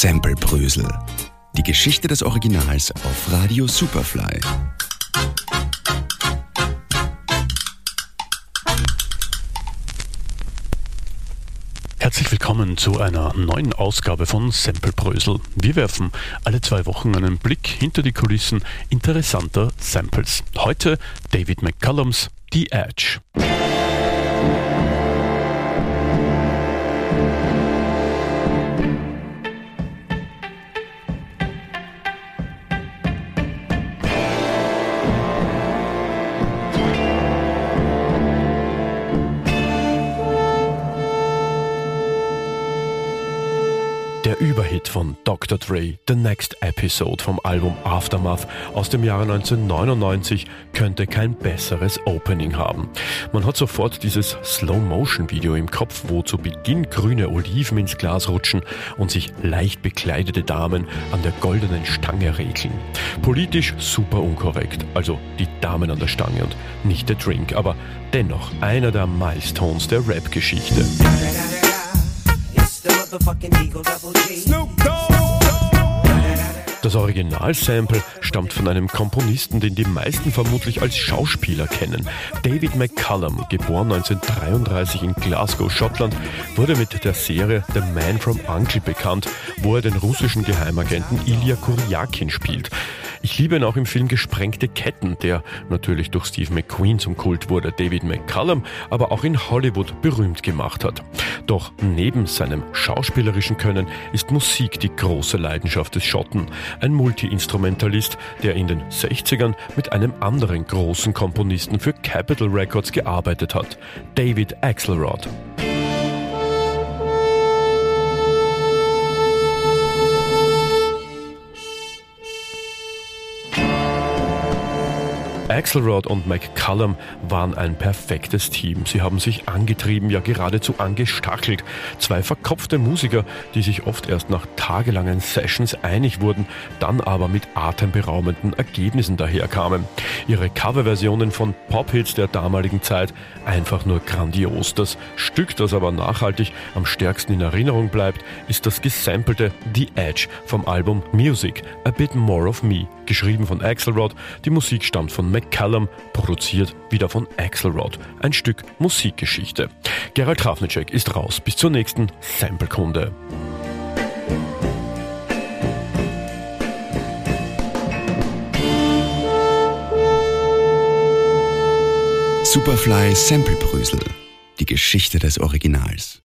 Samplebrösel. Die Geschichte des Originals auf Radio Superfly. Herzlich willkommen zu einer neuen Ausgabe von Samplebrösel. Wir werfen alle zwei Wochen einen Blick hinter die Kulissen interessanter Samples. Heute David McCullums The Edge. Der Überhit von Dr. Dre, The Next Episode vom Album Aftermath aus dem Jahre 1999, könnte kein besseres Opening haben. Man hat sofort dieses Slow-Motion-Video im Kopf, wo zu Beginn grüne Oliven ins Glas rutschen und sich leicht bekleidete Damen an der goldenen Stange regeln. Politisch super unkorrekt, also die Damen an der Stange und nicht der Drink, aber dennoch einer der Milestones der Rap-Geschichte. Das Originalsample stammt von einem Komponisten, den die meisten vermutlich als Schauspieler kennen. David McCullum, geboren 1933 in Glasgow, Schottland, wurde mit der Serie The Man from Uncle bekannt, wo er den russischen Geheimagenten Ilya Kuryakin spielt. Ich liebe ihn auch im Film Gesprengte Ketten, der natürlich durch Steve McQueen zum Kult wurde, David McCullum aber auch in Hollywood berühmt gemacht hat. Doch neben seinem schauspielerischen Können ist Musik die große Leidenschaft des Schotten. Ein Multiinstrumentalist, der in den 60ern mit einem anderen großen Komponisten für Capitol Records gearbeitet hat, David Axelrod. Axelrod und McCullum waren ein perfektes Team. Sie haben sich angetrieben, ja geradezu angestachelt. Zwei verkopfte Musiker, die sich oft erst nach tagelangen Sessions einig wurden, dann aber mit atemberaubenden Ergebnissen daherkamen. Ihre Coverversionen von Pop-Hits der damaligen Zeit einfach nur grandios. Das Stück, das aber nachhaltig am stärksten in Erinnerung bleibt, ist das gesampelte The Edge vom Album Music, A Bit More of Me, geschrieben von Axelrod. Die Musik stammt von McCallum, produziert wieder von Axelrod. Ein Stück Musikgeschichte. Gerald Krafnicek ist raus. Bis zur nächsten Samplekunde. Superfly Samplebrösel. Die Geschichte des Originals.